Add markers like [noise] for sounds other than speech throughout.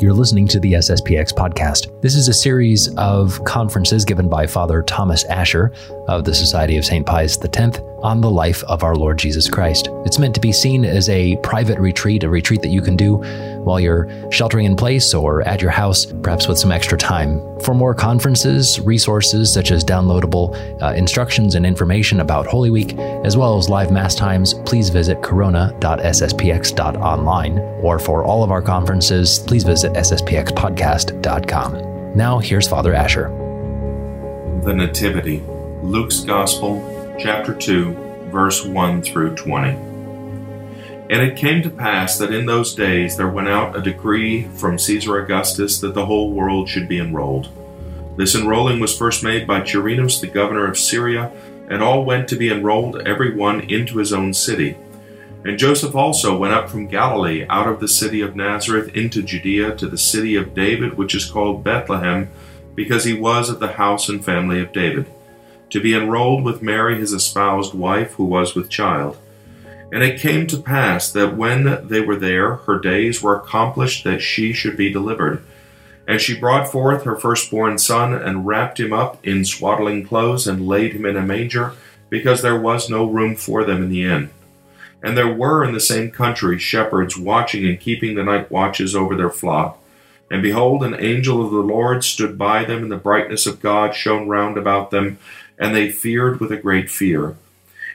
You're listening to the SSPX podcast. This is a series of conferences given by Father Thomas Asher of the Society of St. Pius X on the life of our Lord Jesus Christ. It's meant to be seen as a private retreat, a retreat that you can do while you're sheltering in place or at your house, perhaps with some extra time. For more conferences, resources such as downloadable uh, instructions and information about Holy Week, as well as live Mass times, please visit corona.sspx.online. Or for all of our conferences, please visit sspxpodcast.com. Now, here's Father Asher. The Nativity, Luke's Gospel, chapter 2, verse 1 through 20. And it came to pass that in those days there went out a decree from Caesar Augustus that the whole world should be enrolled. This enrolling was first made by Quirinus, the governor of Syria, and all went to be enrolled, every one into his own city. And Joseph also went up from Galilee out of the city of Nazareth into Judea to the city of David, which is called Bethlehem, because he was of the house and family of David to be enrolled with Mary, his espoused wife, who was with child. And it came to pass that when they were there, her days were accomplished that she should be delivered. And she brought forth her firstborn son, and wrapped him up in swaddling clothes, and laid him in a manger, because there was no room for them in the inn. And there were in the same country shepherds watching and keeping the night watches over their flock. And behold, an angel of the Lord stood by them, and the brightness of God shone round about them and they feared with a great fear.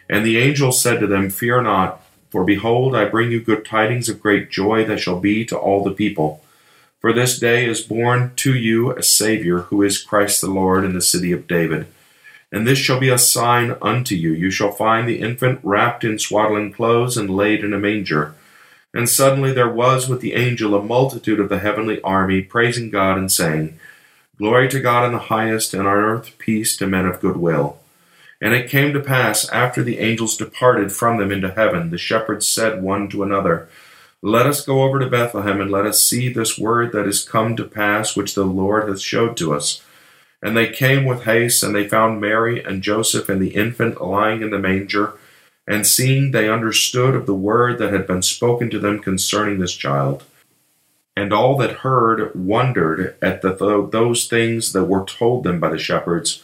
And the angel said to them, Fear not, for behold, I bring you good tidings of great joy that shall be to all the people. For this day is born to you a Saviour, who is Christ the Lord, in the city of David. And this shall be a sign unto you. You shall find the infant wrapped in swaddling clothes and laid in a manger. And suddenly there was with the angel a multitude of the heavenly army, praising God and saying, Glory to God in the highest, and on earth peace to men of good will. And it came to pass, after the angels departed from them into heaven, the shepherds said one to another, Let us go over to Bethlehem, and let us see this word that is come to pass, which the Lord hath showed to us. And they came with haste, and they found Mary and Joseph and the infant lying in the manger. And seeing, they understood of the word that had been spoken to them concerning this child. And all that heard wondered at the those things that were told them by the shepherds.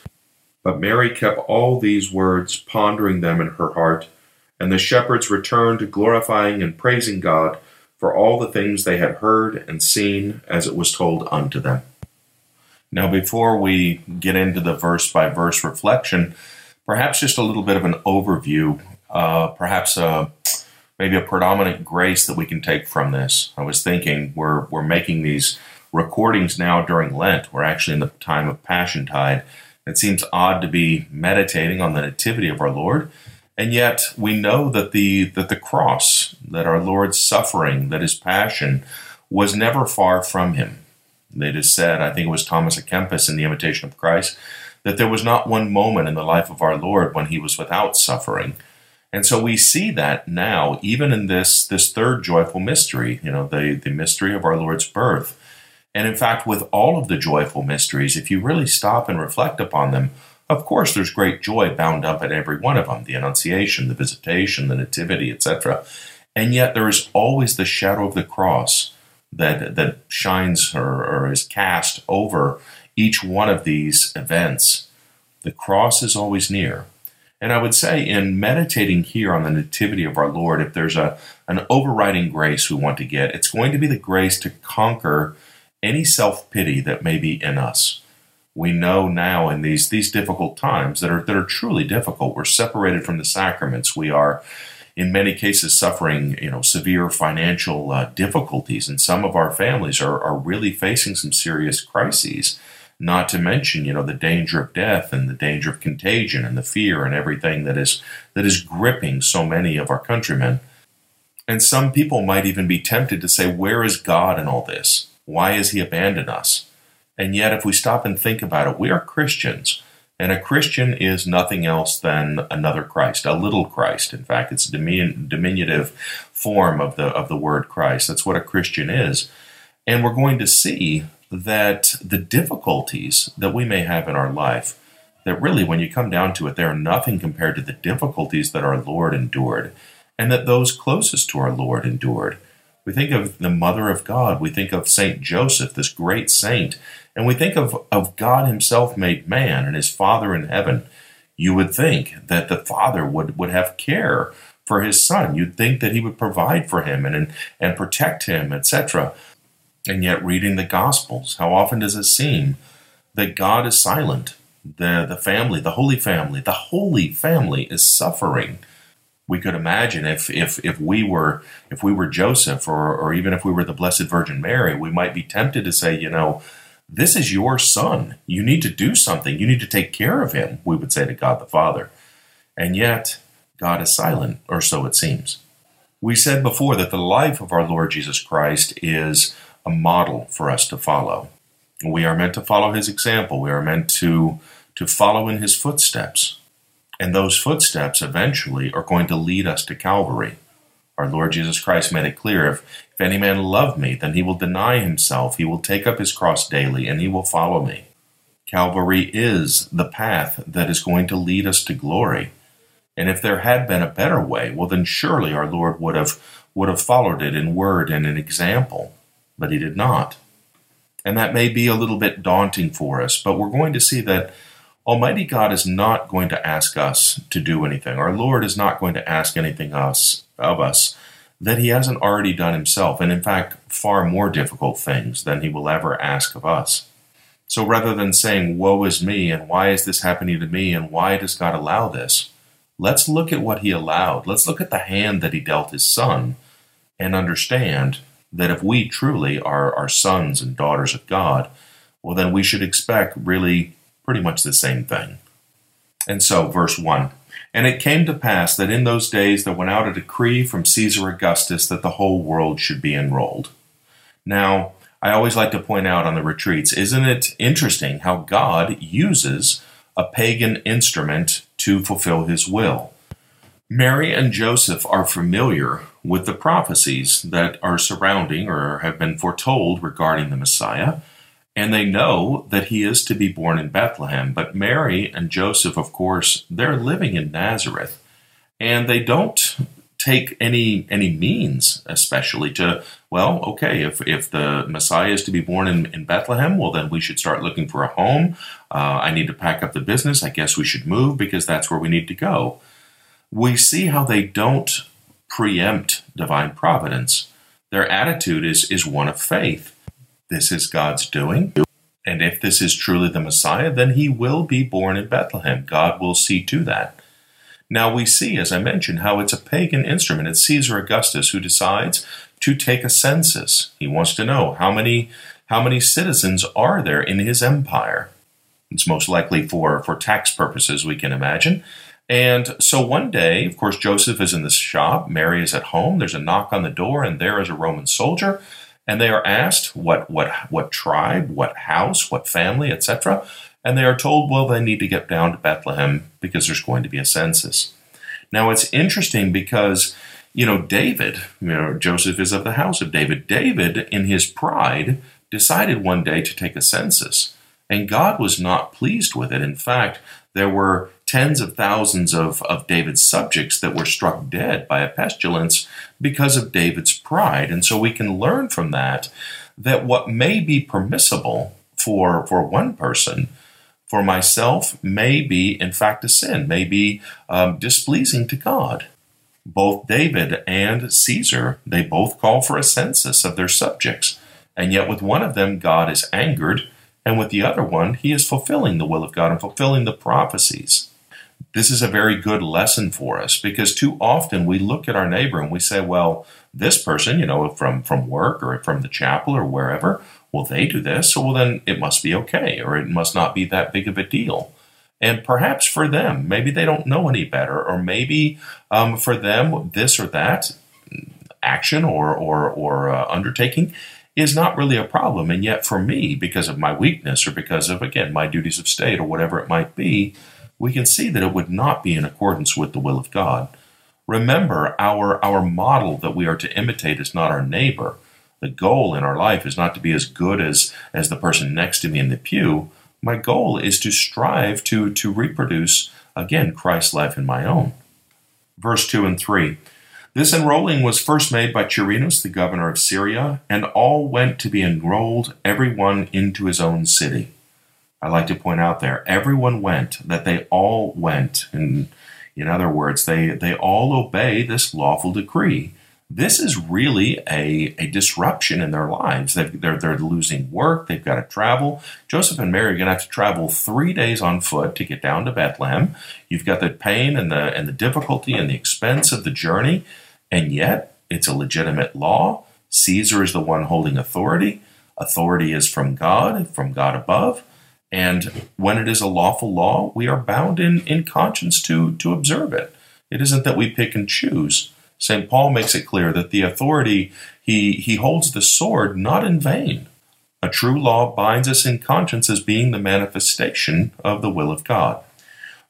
But Mary kept all these words, pondering them in her heart. And the shepherds returned, glorifying and praising God for all the things they had heard and seen as it was told unto them. Now, before we get into the verse by verse reflection, perhaps just a little bit of an overview, uh, perhaps a maybe a predominant grace that we can take from this. I was thinking we're we're making these recordings now during Lent. We're actually in the time of Passion Tide. It seems odd to be meditating on the nativity of our Lord, and yet we know that the that the cross, that our Lord's suffering, that his passion was never far from him. It is said, I think it was Thomas à Kempis in the Imitation of Christ, that there was not one moment in the life of our Lord when he was without suffering. And so we see that now, even in this this third joyful mystery, you know, the, the mystery of our Lord's birth. And in fact, with all of the joyful mysteries, if you really stop and reflect upon them, of course there's great joy bound up in every one of them, the Annunciation, the Visitation, the Nativity, etc. And yet there is always the shadow of the cross that that shines or, or is cast over each one of these events. The cross is always near. And I would say, in meditating here on the Nativity of our Lord, if there's a, an overriding grace we want to get, it's going to be the grace to conquer any self pity that may be in us. We know now in these, these difficult times that are, that are truly difficult, we're separated from the sacraments. We are, in many cases, suffering you know, severe financial uh, difficulties, and some of our families are, are really facing some serious crises not to mention you know the danger of death and the danger of contagion and the fear and everything that is that is gripping so many of our countrymen. And some people might even be tempted to say where is god in all this? Why has he abandoned us? And yet if we stop and think about it we are christians. And a christian is nothing else than another christ a little christ. In fact it's a diminutive form of the of the word christ. That's what a christian is. And we're going to see that the difficulties that we may have in our life, that really, when you come down to it, they are nothing compared to the difficulties that our Lord endured, and that those closest to our Lord endured. We think of the mother of God. We think of Saint Joseph, this great saint. And we think of, of God himself made man and his Father in heaven. You would think that the Father would, would have care for his son. You'd think that he would provide for him and, and, and protect him, etc. And yet, reading the Gospels, how often does it seem that God is silent? The, the family, the Holy Family, the Holy Family is suffering we could imagine if if if we were if we were Joseph or or even if we were the Blessed Virgin Mary, we might be tempted to say, you know, this is your son. You need to do something. You need to take care of him. We would say to God the Father, and yet God is silent, or so it seems. We said before that the life of our Lord Jesus Christ is a model for us to follow. We are meant to follow his example. We are meant to to follow in his footsteps. And those footsteps eventually are going to lead us to Calvary. Our Lord Jesus Christ made it clear if, if any man love me, then he will deny himself, he will take up his cross daily, and he will follow me. Calvary is the path that is going to lead us to glory. And if there had been a better way, well, then surely our Lord would have, would have followed it in word and in example. But he did not. And that may be a little bit daunting for us, but we're going to see that Almighty God is not going to ask us to do anything. Our Lord is not going to ask anything us of us that he hasn't already done himself, and in fact, far more difficult things than he will ever ask of us. So rather than saying, Woe is me, and why is this happening to me, and why does God allow this? Let's look at what he allowed. Let's look at the hand that he dealt his son and understand that if we truly are, are sons and daughters of God, well, then we should expect really pretty much the same thing. And so, verse 1 And it came to pass that in those days there went out a decree from Caesar Augustus that the whole world should be enrolled. Now, I always like to point out on the retreats, isn't it interesting how God uses a pagan instrument to fulfill his will? Mary and Joseph are familiar with the prophecies that are surrounding or have been foretold regarding the Messiah and they know that he is to be born in Bethlehem. But Mary and Joseph, of course, they're living in Nazareth, and they don't take any any means, especially to well, okay, if if the Messiah is to be born in, in Bethlehem, well, then we should start looking for a home. Uh, I need to pack up the business. I guess we should move because that's where we need to go. We see how they don't preempt divine providence. Their attitude is is one of faith this is God's doing. And if this is truly the Messiah, then he will be born in Bethlehem. God will see to that. Now we see, as I mentioned, how it's a pagan instrument. It's Caesar Augustus who decides to take a census. He wants to know how many how many citizens are there in his empire. It's most likely for, for tax purposes, we can imagine. And so one day, of course, Joseph is in the shop, Mary is at home, there's a knock on the door, and there is a Roman soldier and they are asked what what what tribe, what house, what family, etc. And they are told, well, they need to get down to Bethlehem because there's going to be a census. Now it's interesting because you know David, you know Joseph is of the house of David. David, in his pride, decided one day to take a census, and God was not pleased with it. In fact, there were tens of thousands of, of David's subjects that were struck dead by a pestilence because of David's pride. And so we can learn from that that what may be permissible for, for one person, for myself, may be in fact a sin, may be um, displeasing to God. Both David and Caesar, they both call for a census of their subjects. And yet, with one of them, God is angered, and with the other one, he is fulfilling the will of God and fulfilling the prophecies this is a very good lesson for us because too often we look at our neighbor and we say, well, this person, you know, from, from work or from the chapel or wherever, well, they do this, so well, then it must be okay or it must not be that big of a deal. And perhaps for them, maybe they don't know any better, or maybe um, for them, this or that action or, or, or uh, undertaking is not really a problem. And yet, for me, because of my weakness or because of, again, my duties of state or whatever it might be, we can see that it would not be in accordance with the will of God. Remember, our, our model that we are to imitate is not our neighbor. The goal in our life is not to be as good as, as the person next to me in the pew. My goal is to strive to, to reproduce, again, Christ's life in my own. Verse 2 and 3 This enrolling was first made by Quirinus, the governor of Syria, and all went to be enrolled, every one into his own city. I like to point out there, everyone went, that they all went. And in other words, they, they all obey this lawful decree. This is really a, a disruption in their lives. They've, they're, they're losing work, they've got to travel. Joseph and Mary are going to have to travel three days on foot to get down to Bethlehem. You've got the pain and the, and the difficulty and the expense of the journey. And yet, it's a legitimate law. Caesar is the one holding authority. Authority is from God, from God above. And when it is a lawful law, we are bound in, in conscience to, to observe it. It isn't that we pick and choose. St. Paul makes it clear that the authority, he, he holds the sword not in vain. A true law binds us in conscience as being the manifestation of the will of God.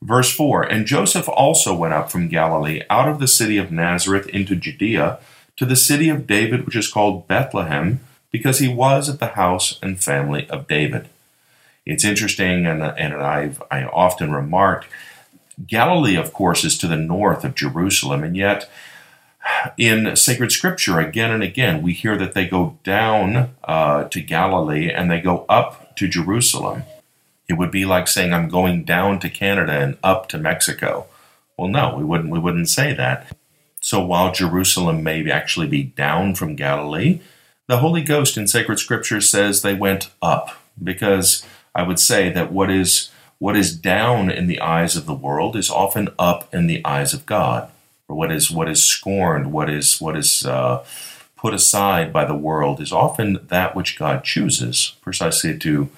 Verse 4 And Joseph also went up from Galilee out of the city of Nazareth into Judea to the city of David, which is called Bethlehem, because he was of the house and family of David. It's interesting, and, and I've I often remarked Galilee, of course, is to the north of Jerusalem, and yet in sacred scripture, again and again, we hear that they go down uh, to Galilee and they go up to Jerusalem. It would be like saying, I'm going down to Canada and up to Mexico. Well, no, we wouldn't, we wouldn't say that. So while Jerusalem may actually be down from Galilee, the Holy Ghost in sacred scripture says they went up because I would say that what is what is down in the eyes of the world is often up in the eyes of God. Or what is what is scorned, what is what is uh, put aside by the world is often that which God chooses precisely to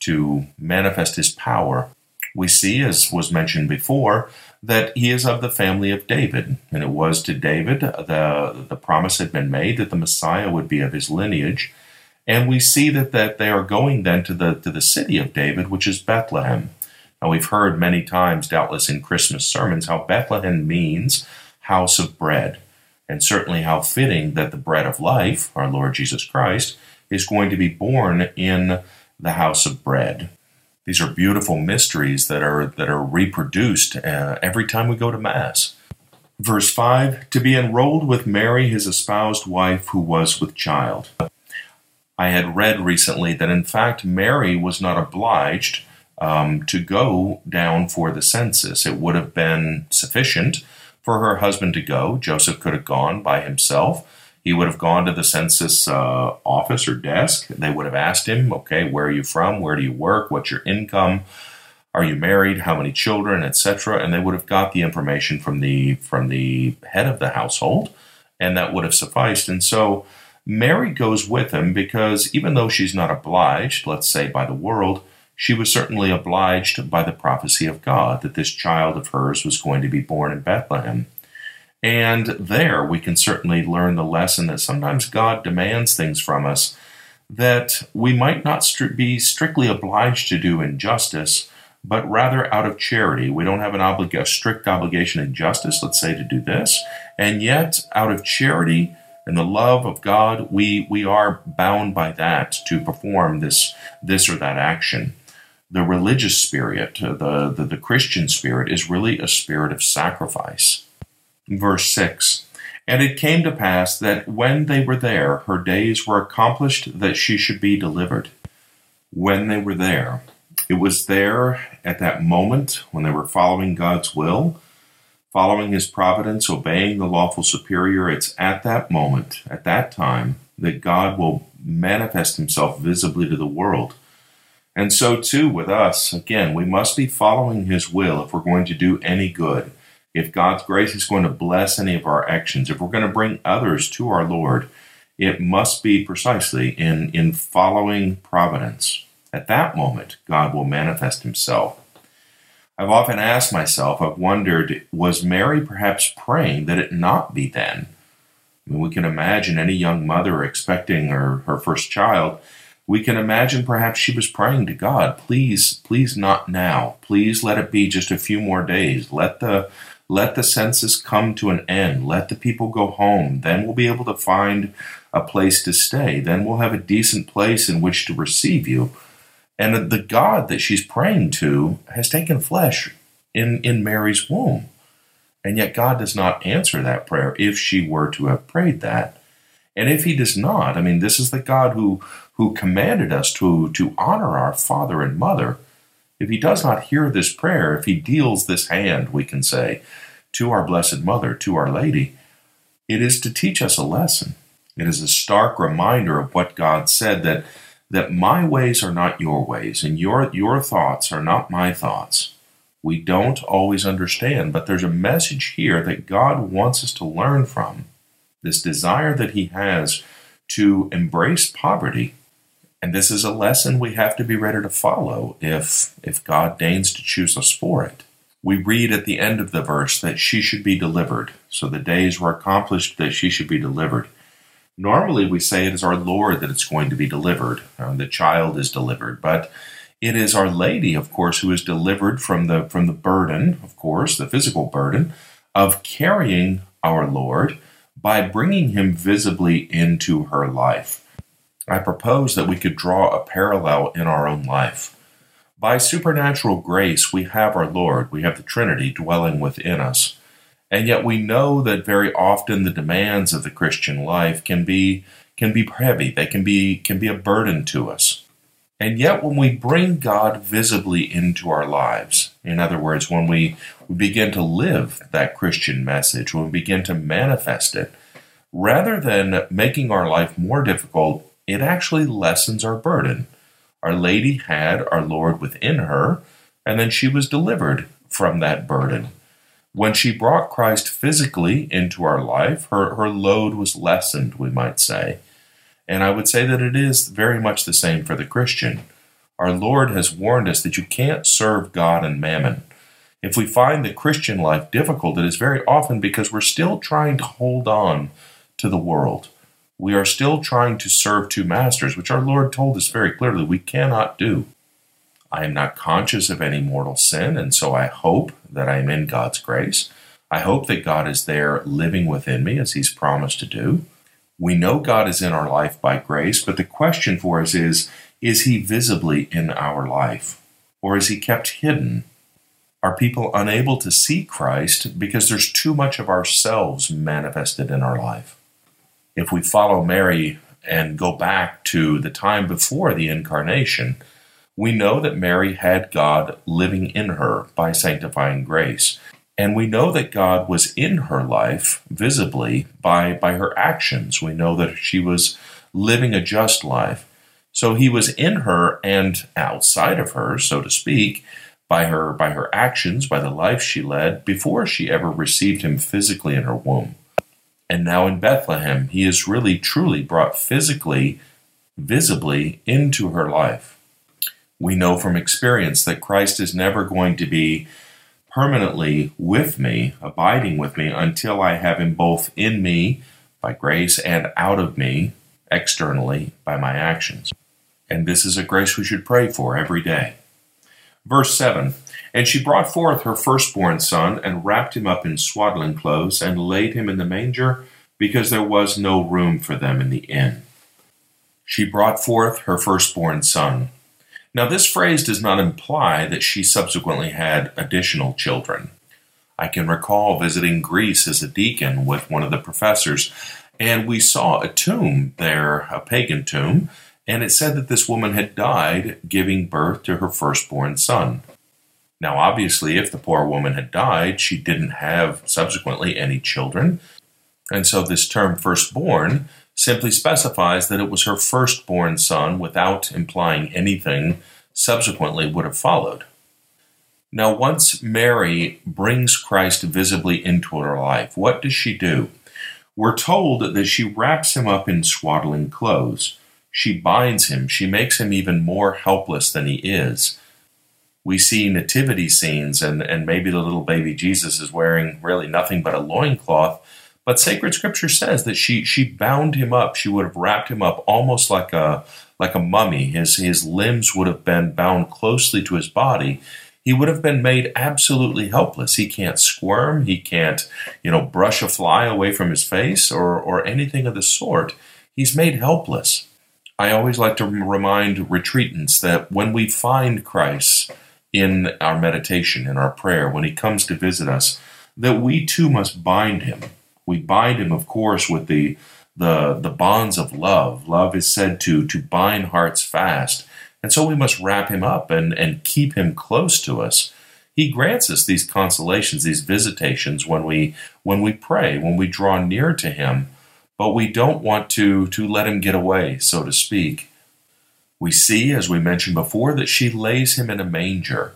to manifest his power. We see, as was mentioned before, that he is of the family of David, and it was to David the, the promise had been made that the Messiah would be of his lineage. And we see that, that they are going then to the to the city of David, which is Bethlehem. Now we've heard many times, doubtless in Christmas sermons, how Bethlehem means house of bread, and certainly how fitting that the bread of life, our Lord Jesus Christ, is going to be born in the house of bread. These are beautiful mysteries that are that are reproduced uh, every time we go to mass. Verse 5 To be enrolled with Mary, his espoused wife, who was with child. I had read recently that in fact Mary was not obliged um, to go down for the census. It would have been sufficient for her husband to go. Joseph could have gone by himself. He would have gone to the census uh, office or desk. They would have asked him, okay, where are you from? Where do you work? What's your income? Are you married? How many children, etc. And they would have got the information from the from the head of the household, and that would have sufficed. And so Mary goes with him because even though she's not obliged, let's say by the world, she was certainly obliged by the prophecy of God that this child of hers was going to be born in Bethlehem. And there we can certainly learn the lesson that sometimes God demands things from us that we might not be strictly obliged to do in justice, but rather out of charity. We don't have an oblig- a strict obligation in justice, let's say, to do this, and yet out of charity and the love of God, we we are bound by that to perform this this or that action. The religious spirit, uh, the, the, the Christian spirit, is really a spirit of sacrifice. Verse 6 And it came to pass that when they were there, her days were accomplished that she should be delivered. When they were there, it was there at that moment when they were following God's will, following His providence, obeying the lawful superior. It's at that moment, at that time, that God will manifest Himself visibly to the world. And so, too, with us, again, we must be following His will if we're going to do any good if God's grace is going to bless any of our actions, if we're going to bring others to our Lord, it must be precisely in, in following providence. At that moment, God will manifest himself. I've often asked myself, I've wondered, was Mary perhaps praying that it not be then? I mean, we can imagine any young mother expecting her, her first child. We can imagine perhaps she was praying to God, please, please not now. Please let it be just a few more days. Let the let the census come to an end. Let the people go home. Then we'll be able to find a place to stay. Then we'll have a decent place in which to receive you. And the God that she's praying to has taken flesh in, in Mary's womb. And yet God does not answer that prayer if she were to have prayed that. And if he does not, I mean, this is the God who, who commanded us to, to honor our father and mother. If he does not hear this prayer, if he deals this hand, we can say, to our Blessed Mother, to Our Lady, it is to teach us a lesson. It is a stark reminder of what God said that, that my ways are not your ways, and your, your thoughts are not my thoughts. We don't always understand, but there's a message here that God wants us to learn from. This desire that He has to embrace poverty. And this is a lesson we have to be ready to follow if, if God deigns to choose us for it we read at the end of the verse that she should be delivered. So the days were accomplished that she should be delivered. Normally, we say it is our Lord that it's going to be delivered. Uh, the child is delivered, but it is Our Lady, of course, who is delivered from the from the burden, of course, the physical burden of carrying our Lord by bringing him visibly into her life. I propose that we could draw a parallel in our own life. By supernatural grace, we have our Lord, we have the Trinity dwelling within us. And yet we know that very often the demands of the Christian life can be can be heavy. They can be can be a burden to us. And yet when we bring God visibly into our lives, in other words, when we, we begin to live that Christian message, when we begin to manifest it, rather than making our life more difficult, it actually lessens our burden. Our Lady had our Lord within her, and then she was delivered from that burden. When she brought Christ physically into our life, her, her load was lessened, we might say. And I would say that it is very much the same for the Christian. Our Lord has warned us that you can't serve God and mammon. If we find the Christian life difficult, it is very often because we're still trying to hold on to the world we are still trying to serve two masters, which our Lord told us very clearly we cannot do. I am not conscious of any mortal sin, and so I hope that I am in God's grace. I hope that God is there living within me as He's promised to do. We know God is in our life by grace, but the question for us is is He visibly in our life? Or is He kept hidden? Are people unable to see Christ because there's too much of ourselves manifested in our life? if we follow Mary and go back to the time before the incarnation, we know that Mary had God living in her by sanctifying grace. And we know that God was in her life visibly by, by her actions. We know that she was living a just life. So he was in her and outside of her, so to speak, by her by her actions, by the life she led before she ever received him physically in her womb. And now in Bethlehem, he is really truly brought physically, visibly into her life. We know from experience that Christ is never going to be permanently with me, abiding with me, until I have him both in me by grace and out of me externally by my actions. And this is a grace we should pray for every day. Verse 7 and she brought forth her firstborn son, and wrapped him up in swaddling clothes, and laid him in the manger, because there was no room for them in the inn. She brought forth her firstborn son. Now, this phrase does not imply that she subsequently had additional children. I can recall visiting Greece as a deacon with one of the professors, and we saw a tomb there, a pagan tomb, and it said that this woman had died giving birth to her firstborn son. Now, obviously, if the poor woman had died, she didn't have subsequently any children. And so this term firstborn simply specifies that it was her firstborn son without implying anything subsequently would have followed. Now, once Mary brings Christ visibly into her life, what does she do? We're told that she wraps him up in swaddling clothes. She binds him. She makes him even more helpless than he is we see nativity scenes and, and maybe the little baby Jesus is wearing really nothing but a loincloth. But sacred scripture says that she she bound him up. She would have wrapped him up almost like a like a mummy. His his limbs would have been bound closely to his body. He would have been made absolutely helpless. He can't squirm. He can't, you know, brush a fly away from his face or or anything of the sort. He's made helpless. I always like to remind retreatants that when we find Christ, in our meditation, in our prayer, when He comes to visit us, that we too must bind him. We bind him, of course, with the the, the bonds of love. Love is said to to bind hearts fast. And so we must wrap him up and, and keep him close to us. He grants us these consolations, these visitations when we when we pray, when we draw near to him, but we don't want to to let him get away, so to speak. We see, as we mentioned before, that she lays him in a manger.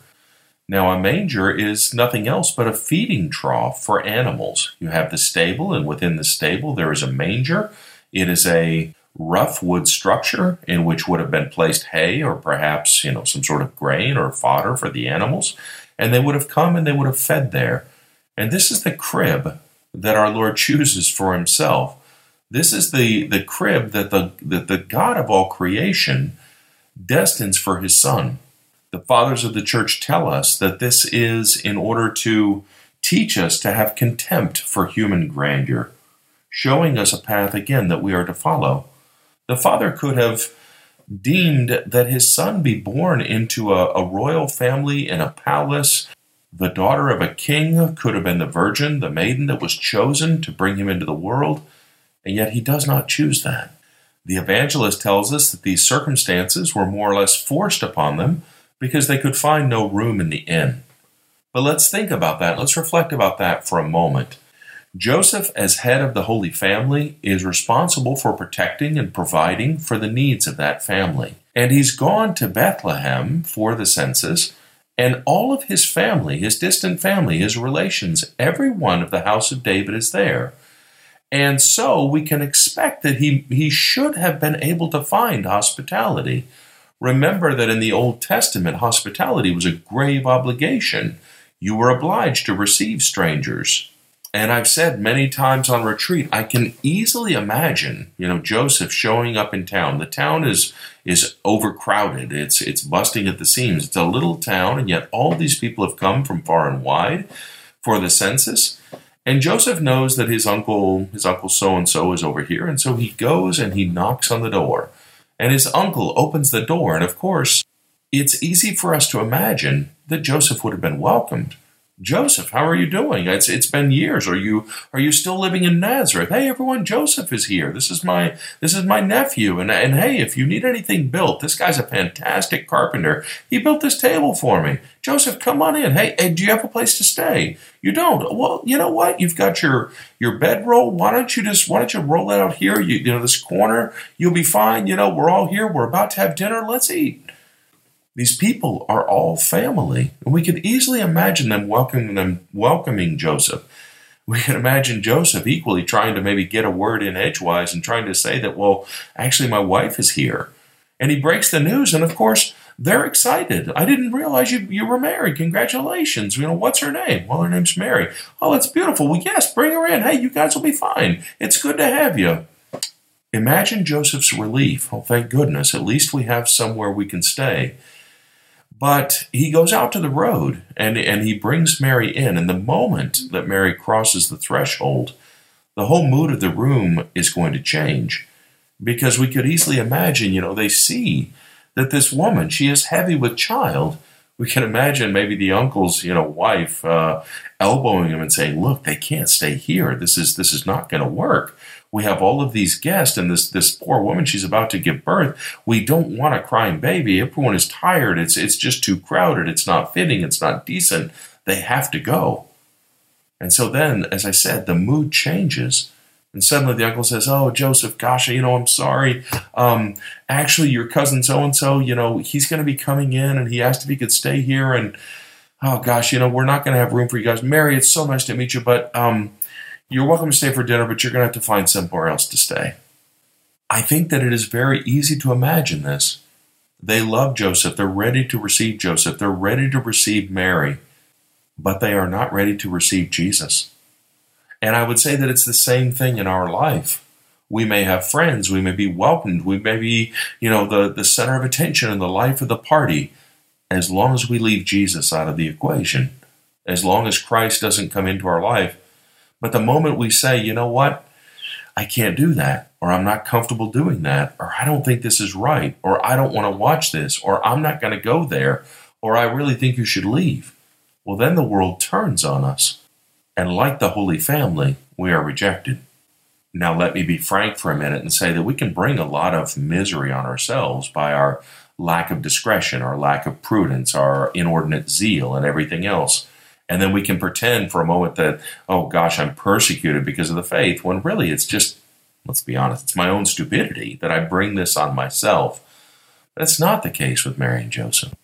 Now, a manger is nothing else but a feeding trough for animals. You have the stable, and within the stable, there is a manger. It is a rough wood structure in which would have been placed hay or perhaps, you know, some sort of grain or fodder for the animals. And they would have come and they would have fed there. And this is the crib that our Lord chooses for himself. This is the, the crib that the, that the God of all creation destines for his son. The fathers of the church tell us that this is in order to teach us to have contempt for human grandeur, showing us a path again that we are to follow. The father could have deemed that his son be born into a, a royal family in a palace. The daughter of a king could have been the virgin, the maiden that was chosen to bring him into the world, and yet he does not choose that. The evangelist tells us that these circumstances were more or less forced upon them because they could find no room in the inn. But let's think about that. Let's reflect about that for a moment. Joseph, as head of the Holy Family, is responsible for protecting and providing for the needs of that family. And he's gone to Bethlehem for the census, and all of his family, his distant family, his relations, every one of the house of David is there. And so we can expect that he, he should have been able to find hospitality. Remember that in the Old Testament, hospitality was a grave obligation. You were obliged to receive strangers. And I've said many times on retreat, I can easily imagine, you know, Joseph showing up in town. The town is is overcrowded. It's it's busting at the seams. It's a little town, and yet all these people have come from far and wide for the census. And Joseph knows that his uncle, his uncle so and so, is over here, and so he goes and he knocks on the door and his uncle opens the door. And of course, it's easy for us to imagine that Joseph would have been welcomed. Joseph, how are you doing? It's it's been years. Are you are you still living in Nazareth? Hey everyone, Joseph is here. This is my this is my nephew. And and hey, if you need anything built, this guy's a fantastic carpenter. He built this table for me. Joseph, come on in. Hey, hey, do you have a place to stay? You don't. Well, you know what? You've got your your bedroll. Why don't you just why don't you roll it out here? You, you know this corner. You'll be fine. You know we're all here. We're about to have dinner. Let's eat. These people are all family, and we can easily imagine them welcoming them welcoming Joseph. We can imagine Joseph equally trying to maybe get a word in edgewise and trying to say that, well, actually, my wife is here. And he breaks the news, and of course, they're excited. I didn't realize you, you were married. Congratulations. You know, what's her name? Well, her name's Mary. Oh, that's beautiful. Well, yes, bring her in. Hey, you guys will be fine. It's good to have you. Imagine Joseph's relief. Oh, thank goodness. At least we have somewhere we can stay. But he goes out to the road and, and he brings Mary in. And the moment that Mary crosses the threshold, the whole mood of the room is going to change. Because we could easily imagine, you know, they see that this woman, she is heavy with child. We can imagine maybe the uncle's, you know, wife uh, elbowing him and saying, "Look, they can't stay here. This is this is not going to work." We have all of these guests and this this poor woman she's about to give birth. We don't want a crying baby. Everyone is tired. It's it's just too crowded. It's not fitting. It's not decent. They have to go. And so then as i said the mood changes. And suddenly the uncle says oh joseph gosh you know i'm sorry. Um, actually your cousin so and so you know he's going to be coming in and he asked if he could stay here and oh gosh you know we're not going to have room for you guys. Mary it's so nice to meet you but um, you're welcome to stay for dinner, but you're going to have to find somewhere else to stay. I think that it is very easy to imagine this. They love Joseph. They're ready to receive Joseph. They're ready to receive Mary, but they are not ready to receive Jesus. And I would say that it's the same thing in our life. We may have friends. We may be welcomed. We may be, you know, the, the center of attention in the life of the party as long as we leave Jesus out of the equation. As long as Christ doesn't come into our life, but the moment we say, you know what, I can't do that, or I'm not comfortable doing that, or I don't think this is right, or I don't want to watch this, or I'm not going to go there, or I really think you should leave, well, then the world turns on us. And like the Holy Family, we are rejected. Now, let me be frank for a minute and say that we can bring a lot of misery on ourselves by our lack of discretion, our lack of prudence, our inordinate zeal, and everything else. And then we can pretend for a moment that, oh gosh, I'm persecuted because of the faith, when really it's just, let's be honest, it's my own stupidity that I bring this on myself. That's not the case with Mary and Joseph.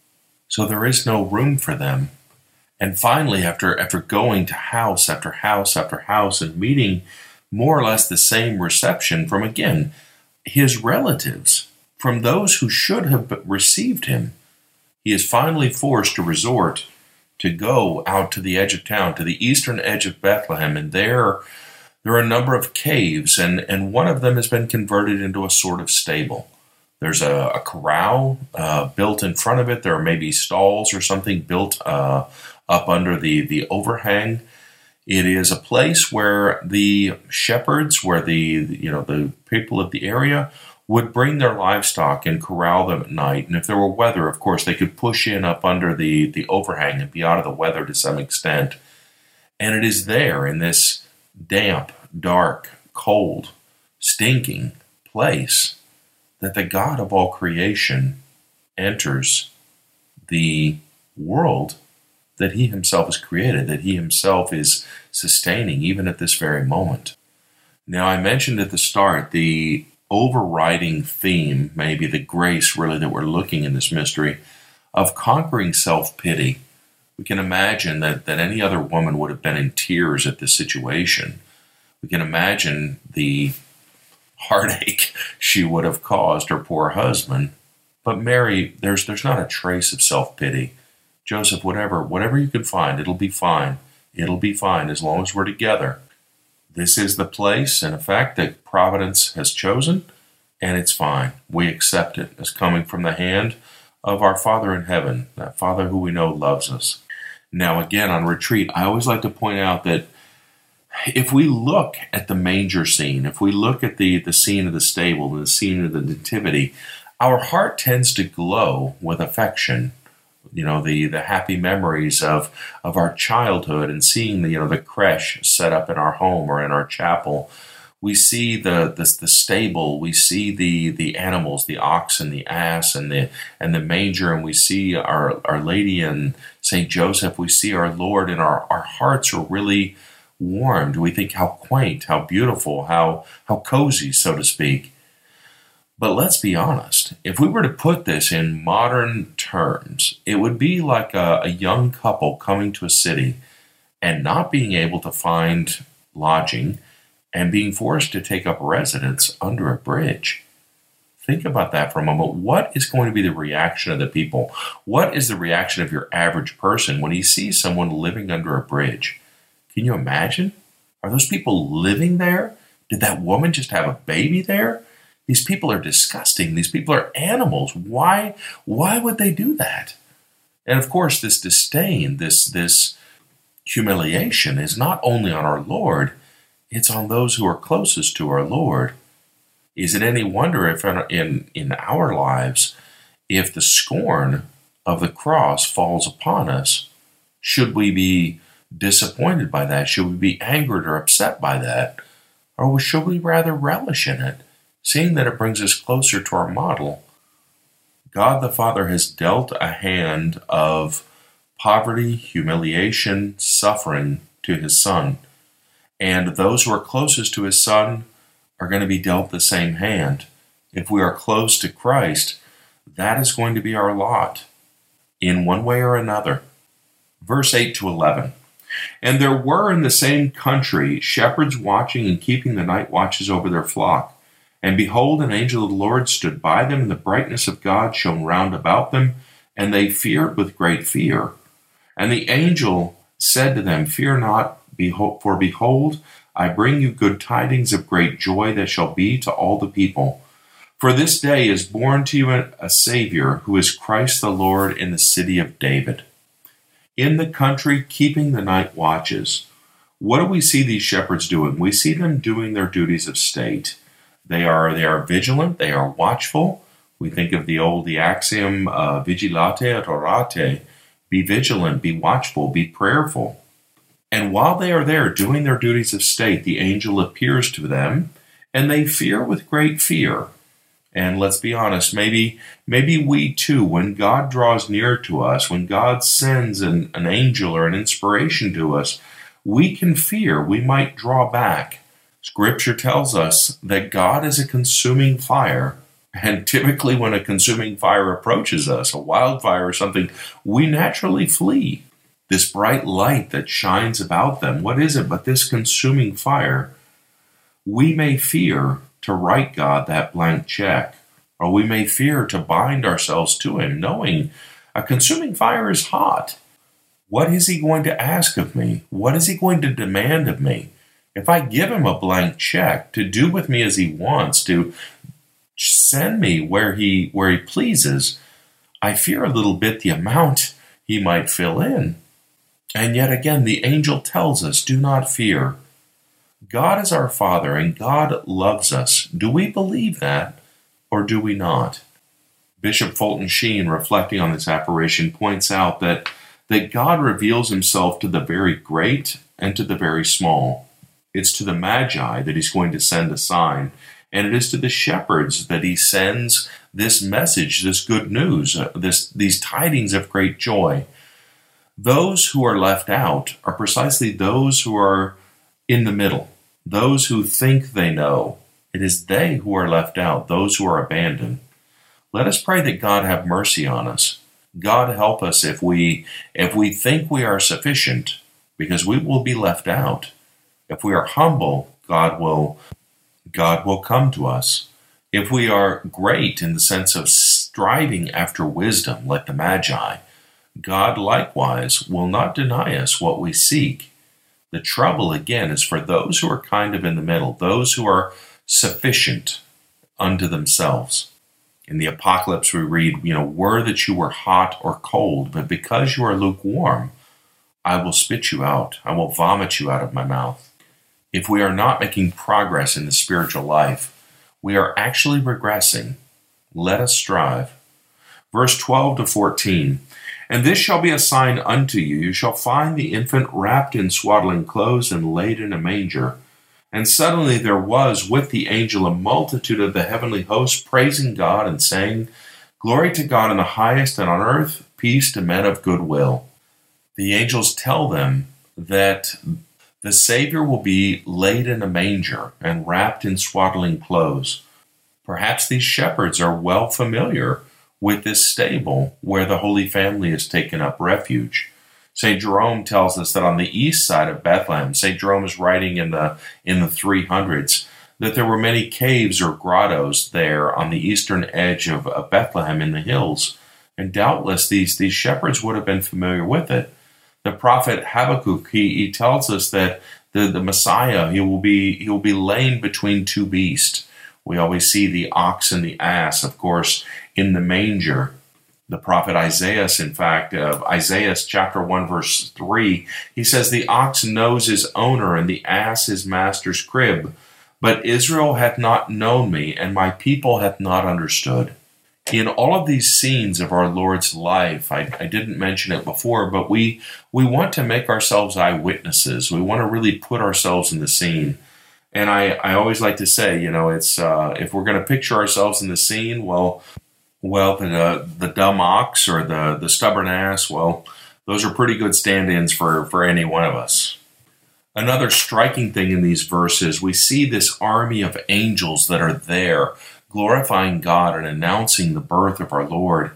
So there is no room for them. And finally, after, after going to house after house after house and meeting more or less the same reception from, again, his relatives, from those who should have received him, he is finally forced to resort to go out to the edge of town, to the eastern edge of Bethlehem, and there there are a number of caves, and, and one of them has been converted into a sort of stable. There's a, a corral uh, built in front of it. There are maybe stalls or something built uh, up under the, the overhang. It is a place where the shepherds, where the you know the people of the area would bring their livestock and corral them at night. And if there were weather, of course, they could push in up under the, the overhang and be out of the weather to some extent. And it is there in this damp, dark, cold, stinking place that the God of all creation enters the world that he himself has created, that he himself is sustaining even at this very moment. Now, I mentioned at the start the overriding theme, maybe the grace really that we're looking in this mystery of conquering self pity. We can imagine that, that any other woman would have been in tears at this situation. We can imagine the heartache [laughs] she would have caused her poor husband. But Mary, there's there's not a trace of self pity. Joseph, whatever, whatever you can find, it'll be fine. It'll be fine as long as we're together. This is the place and a fact that Providence has chosen, and it's fine. We accept it as coming from the hand of our Father in heaven, that Father who we know loves us. Now, again, on retreat, I always like to point out that if we look at the manger scene, if we look at the, the scene of the stable, the scene of the nativity, our heart tends to glow with affection you know the the happy memories of of our childhood and seeing the you know the creche set up in our home or in our chapel. We see the, the the stable we see the the animals the ox and the ass and the and the manger and we see our our lady and saint joseph. We see our lord and our our hearts are really warmed. We think how quaint how beautiful how how cozy so to speak but let's be honest, if we were to put this in modern terms, it would be like a, a, young couple coming to a city and not being able to find lodging and being forced to take up residence under a bridge. Think about that for a moment. What is going to be the reaction of the people? What is the reaction of your average person when he sees someone living under a bridge? Can you imagine? Are those people living there? Did that woman just have a baby there? These people are disgusting. These people are animals. Why, why would they do that? And of course, this disdain, this, this humiliation is not only on our Lord, it's on those who are closest to our Lord. Is it any wonder if in, in our lives, if the scorn of the cross falls upon us, should we be disappointed by that? Should we be angered or upset by that? Or should we rather relish in it? Seeing that it brings us closer to our model, God the Father has dealt a hand of poverty, humiliation, suffering to his Son. And those who are closest to his Son are going to be dealt the same hand. If we are close to Christ, that is going to be our lot in one way or another. Verse 8 to 11. And there were in the same country shepherds watching and keeping the night watches over their flock. And behold, an angel of the Lord stood by them, and the brightness of God shone round about them, and they feared with great fear. And the angel said to them, Fear not, for behold, I bring you good tidings of great joy that shall be to all the people. For this day is born to you a Savior, who is Christ the Lord in the city of David. In the country, keeping the night watches. What do we see these shepherds doing? We see them doing their duties of state. They are they are vigilant. They are watchful. We think of the old the axiom uh, vigilate et orate. Be vigilant. Be watchful. Be prayerful. And while they are there doing their duties of state, the angel appears to them, and they fear with great fear. And let's be honest, maybe maybe we too, when God draws near to us, when God sends an, an angel or an inspiration to us, we can fear, we might draw back. Scripture tells us that God is a consuming fire. And typically, when a consuming fire approaches us, a wildfire or something, we naturally flee. This bright light that shines about them, what is it but this consuming fire? We may fear to write God that blank check, or we may fear to bind ourselves to Him, knowing a consuming fire is hot. What is He going to ask of me? What is He going to demand of me? If I give Him a blank check to do with me as He wants, to send me where He where He pleases, I fear a little bit the amount He might fill in. And yet again, the angel tells us, do not fear. God is our Father and God loves us. Do we believe that or do we not? Bishop Fulton Sheen, reflecting on this apparition, points out that, that God reveals himself to the very great and to the very small. It's to the Magi that he's going to send a sign, and it is to the shepherds that he sends this message, this good news, uh, this, these tidings of great joy. Those who are left out are precisely those who are in the middle, those who think they know. It is they who are left out, those who are abandoned. Let us pray that God have mercy on us. God help us if we if we think we are sufficient, because we will be left out. If we are humble, God will God will come to us. If we are great in the sense of striving after wisdom, like the Magi, God likewise will not deny us what we seek. The trouble, again, is for those who are kind of in the middle, those who are sufficient unto themselves. In the Apocalypse, we read, you know, were that you were hot or cold, but because you are lukewarm, I will spit you out, I will vomit you out of my mouth. If we are not making progress in the spiritual life, we are actually regressing. Let us strive. Verse 12 to 14 and this shall be a sign unto you you shall find the infant wrapped in swaddling clothes and laid in a manger. And suddenly there was with the angel a multitude of the heavenly host praising God and saying, Glory to God in the highest, and on earth peace to men of good will. The angels tell them that the Savior will be laid in a manger and wrapped in swaddling clothes. Perhaps these shepherds are well familiar with this stable where the Holy Family has taken up refuge. St. Jerome tells us that on the east side of Bethlehem, St. Jerome is writing in the in the 300s that there were many caves or grottos there on the eastern edge of, of Bethlehem in the hills, and doubtless these these shepherds would have been familiar with it. The prophet Habakkuk he, he tells us that the, the Messiah he will be he will be laying between two beasts. We always see the ox and the ass, of course, in the manger. The prophet Isaiah, in fact, of Isaiah chapter 1, verse 3, he says, The ox knows his owner, and the ass his master's crib. But Israel hath not known me, and my people hath not understood. In all of these scenes of our Lord's life, I, I didn't mention it before, but we we want to make ourselves eyewitnesses. We want to really put ourselves in the scene. And I, I always like to say, you know, it's uh, if we're going to picture ourselves in the scene, well, well, the the dumb ox or the the stubborn ass, well, those are pretty good stand-ins for for any one of us. Another striking thing in these verses, we see this army of angels that are there glorifying God and announcing the birth of our Lord.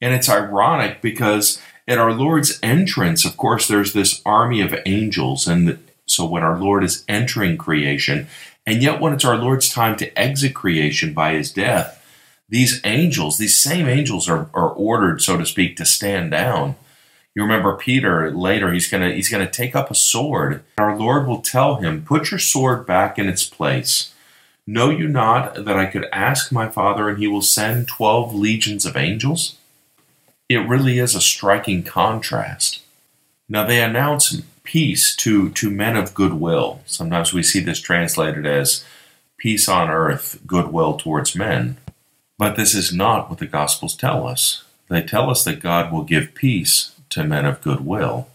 And it's ironic because at our Lord's entrance, of course, there's this army of angels. And so when our Lord is entering creation, and yet when it's our Lord's time to exit creation by his death, these angels, these same angels are, are ordered, so to speak, to stand down. You remember Peter later, he's gonna he's gonna take up a sword. Our Lord will tell him, Put your sword back in its place. Know you not that I could ask my Father and he will send twelve legions of angels? It really is a striking contrast. Now they announce peace to, to men of goodwill. Sometimes we see this translated as peace on earth, goodwill towards men. But this is not what the Gospels tell us. They tell us that God will give peace to men of good will.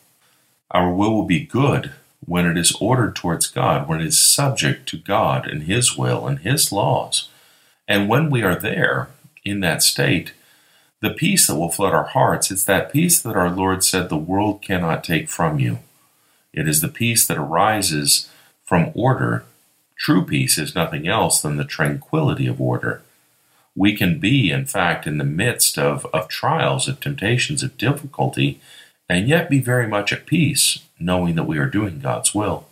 Our will will be good when it is ordered towards God, when it is subject to God and His will and His laws. And when we are there in that state, the peace that will flood our hearts, it's that peace that our Lord said the world cannot take from you. It is the peace that arises from order. True peace is nothing else than the tranquility of order. We can be, in fact, in the midst of, of trials, of temptations, of difficulty, and yet be very much at peace, knowing that we are doing God's will.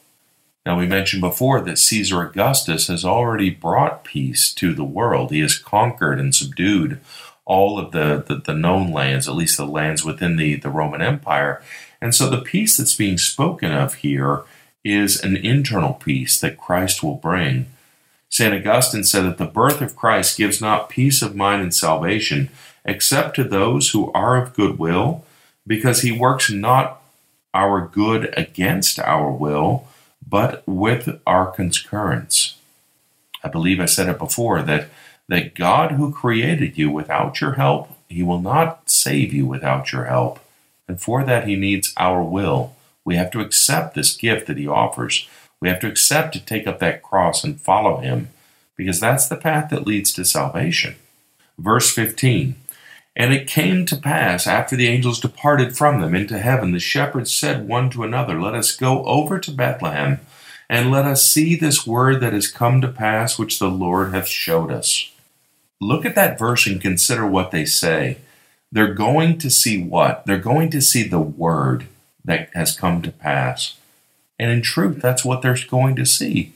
Now, we mentioned before that Caesar Augustus has already brought peace to the world. He has conquered and subdued all of the, the, the, known lands, at least the lands within the, the Roman Empire. And so the peace that's being spoken of here is an internal peace that Christ will bring. St. Augustine said that the birth of Christ gives not peace of mind and salvation, except to those who are of good will, because he works not our good against our will, but with our concurrence. I believe I said it before that that God who created you without your help, he will not save you without your help. And for that, he needs our will. We have to accept this gift that he offers. We have to accept to take up that cross and follow him, because that's the path that leads to salvation. Verse 15 And it came to pass, after the angels departed from them into heaven, the shepherds said one to another, Let us go over to Bethlehem, and let us see this word that has come to pass, which the Lord hath showed us look at that verse and consider what they say. They're going to see what? They're going to see the word that has come to pass. And in truth, that's what they're going to see.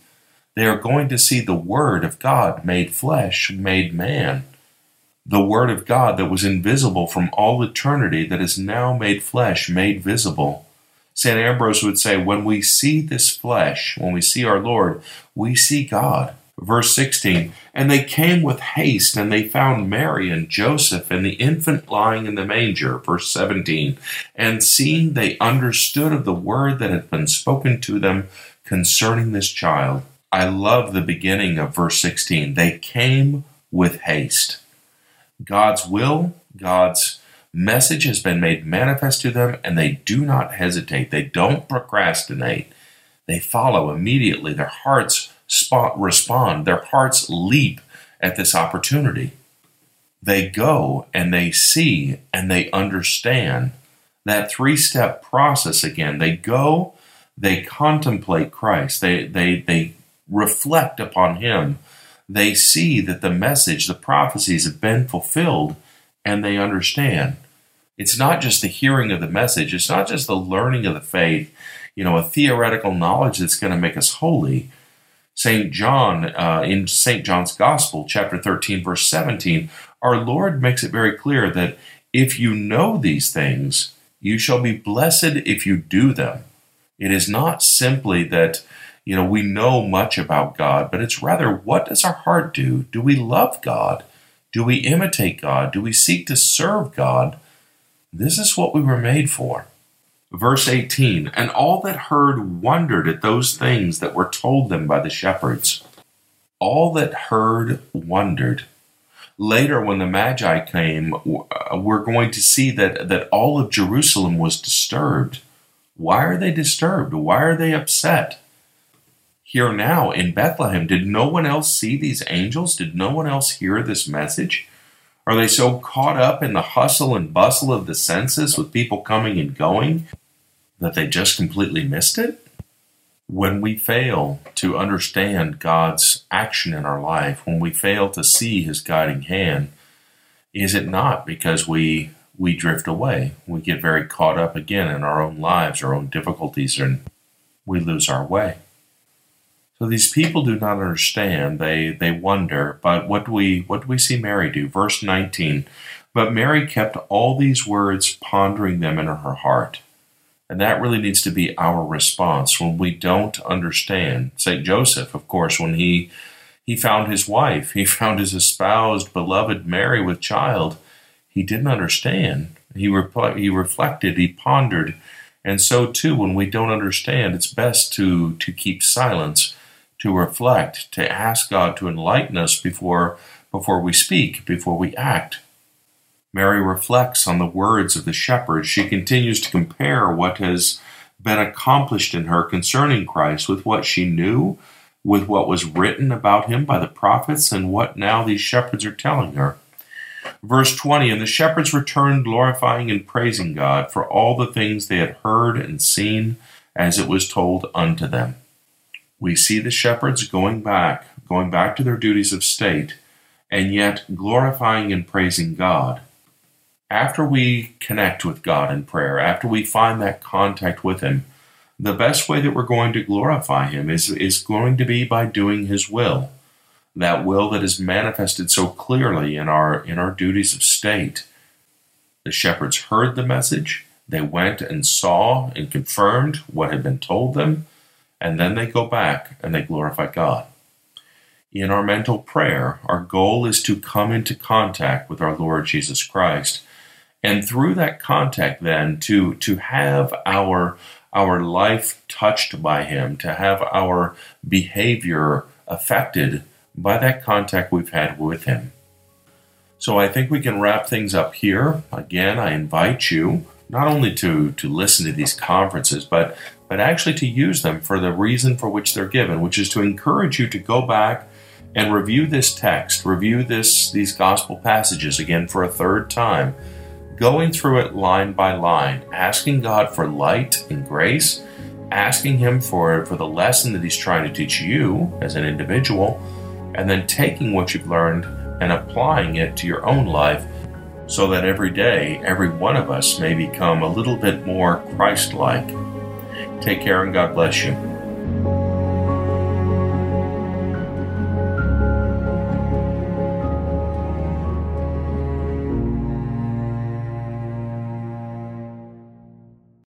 They are going to see the Word of God made flesh, made man. The Word of God that was invisible from all eternity, that is now made flesh, made visible. St. Ambrose would say, when we see this flesh, when we see our Lord, we see God. Verse 16 And they came with haste, and they found Mary and Joseph and the infant lying in the manger. Verse 17 And seeing they understood of the word that had been spoken to them concerning this child. I love the beginning of verse 16. They came with haste. God's will, God's message has been made manifest to them, and they do not hesitate. They don't procrastinate. They follow immediately. Their hearts spot respond. Their hearts leap at this opportunity. They go and they see and they understand that three step process again. They go, they contemplate Christ, they, they, they reflect upon Him, they see that the message, the prophecies have been fulfilled, and they understand. It's not just the hearing of the message, it's not just the learning of the faith, you know, a theoretical knowledge that's going to make us holy St. John, uh, in St. John's Gospel, chapter 13, verse 17, our Lord makes it very clear that if you know these things, you shall be blessed if you do them. It is not simply that, you know, we know much about God, but it's rather what does our heart do? Do we love God? Do we imitate God? Do we seek to serve God? This is what we were made for. Verse 18 And all that heard wondered at those things that were told them by the shepherds. All that heard wondered. Later, when the Magi came, uh, we're going to see that, that all of Jerusalem was disturbed. Why are they disturbed? Why are they upset? Here now in Bethlehem, did no one else see these angels? Did no one else hear this message? Are they so caught up in the hustle and bustle of the census with people coming and going that they just completely missed it? When we fail to understand God's action in our life, when we fail to see his guiding hand, is it not because we we drift away? We get very caught up again in our own lives, our own difficulties, and we lose our way. So these people do not understand. They they wonder. But what do we what do we see Mary do? Verse 19. But Mary kept all these words, pondering them in her heart. And that really needs to be our response when we don't understand. St. Joseph, of course, when he he found his wife, he [laughs] found his espoused, beloved Mary with child, he didn't understand. He, rep- he reflected, he pondered. And so too, when we don't understand, it's best to, to keep silence, to reflect, to ask God to enlighten us before, before we speak, before we act. Mary reflects on the words of the shepherds. She continues to compare what has been accomplished in her concerning Christ with what she knew, with what was written about him by the prophets, and what now these shepherds are telling her. Verse 20 And the shepherds returned, glorifying and praising God for all the things they had heard and seen as it was told unto them. We see the shepherds going back, going back to their duties of state, and yet glorifying and praising God. After we connect with God in prayer, after we find that contact with Him, the best way that we're going to glorify Him is, is going to be by doing His will. That will that is manifested so clearly in our in our duties of state. The shepherds heard the message, they went and saw and confirmed what had been told them, and then they go back and they glorify God. In our mental prayer, our goal is to come into contact with our Lord Jesus Christ. And through that contact, then, to, to have our, our life touched by Him, to have our behavior affected by that contact we've had with Him. So I think we can wrap things up here. Again, I invite you not only to, to listen to these conferences, but, but actually to use them for the reason for which they're given, which is to encourage you to go back and review this text, review this these gospel passages again for a third time, going through it line by line, asking God for light and grace, asking Him for, for the lesson that He's trying to teach you as an individual, and then taking what you've learned and applying it to your own life so that every day, every one of us may become a little bit more Christ like. Take care and God bless you.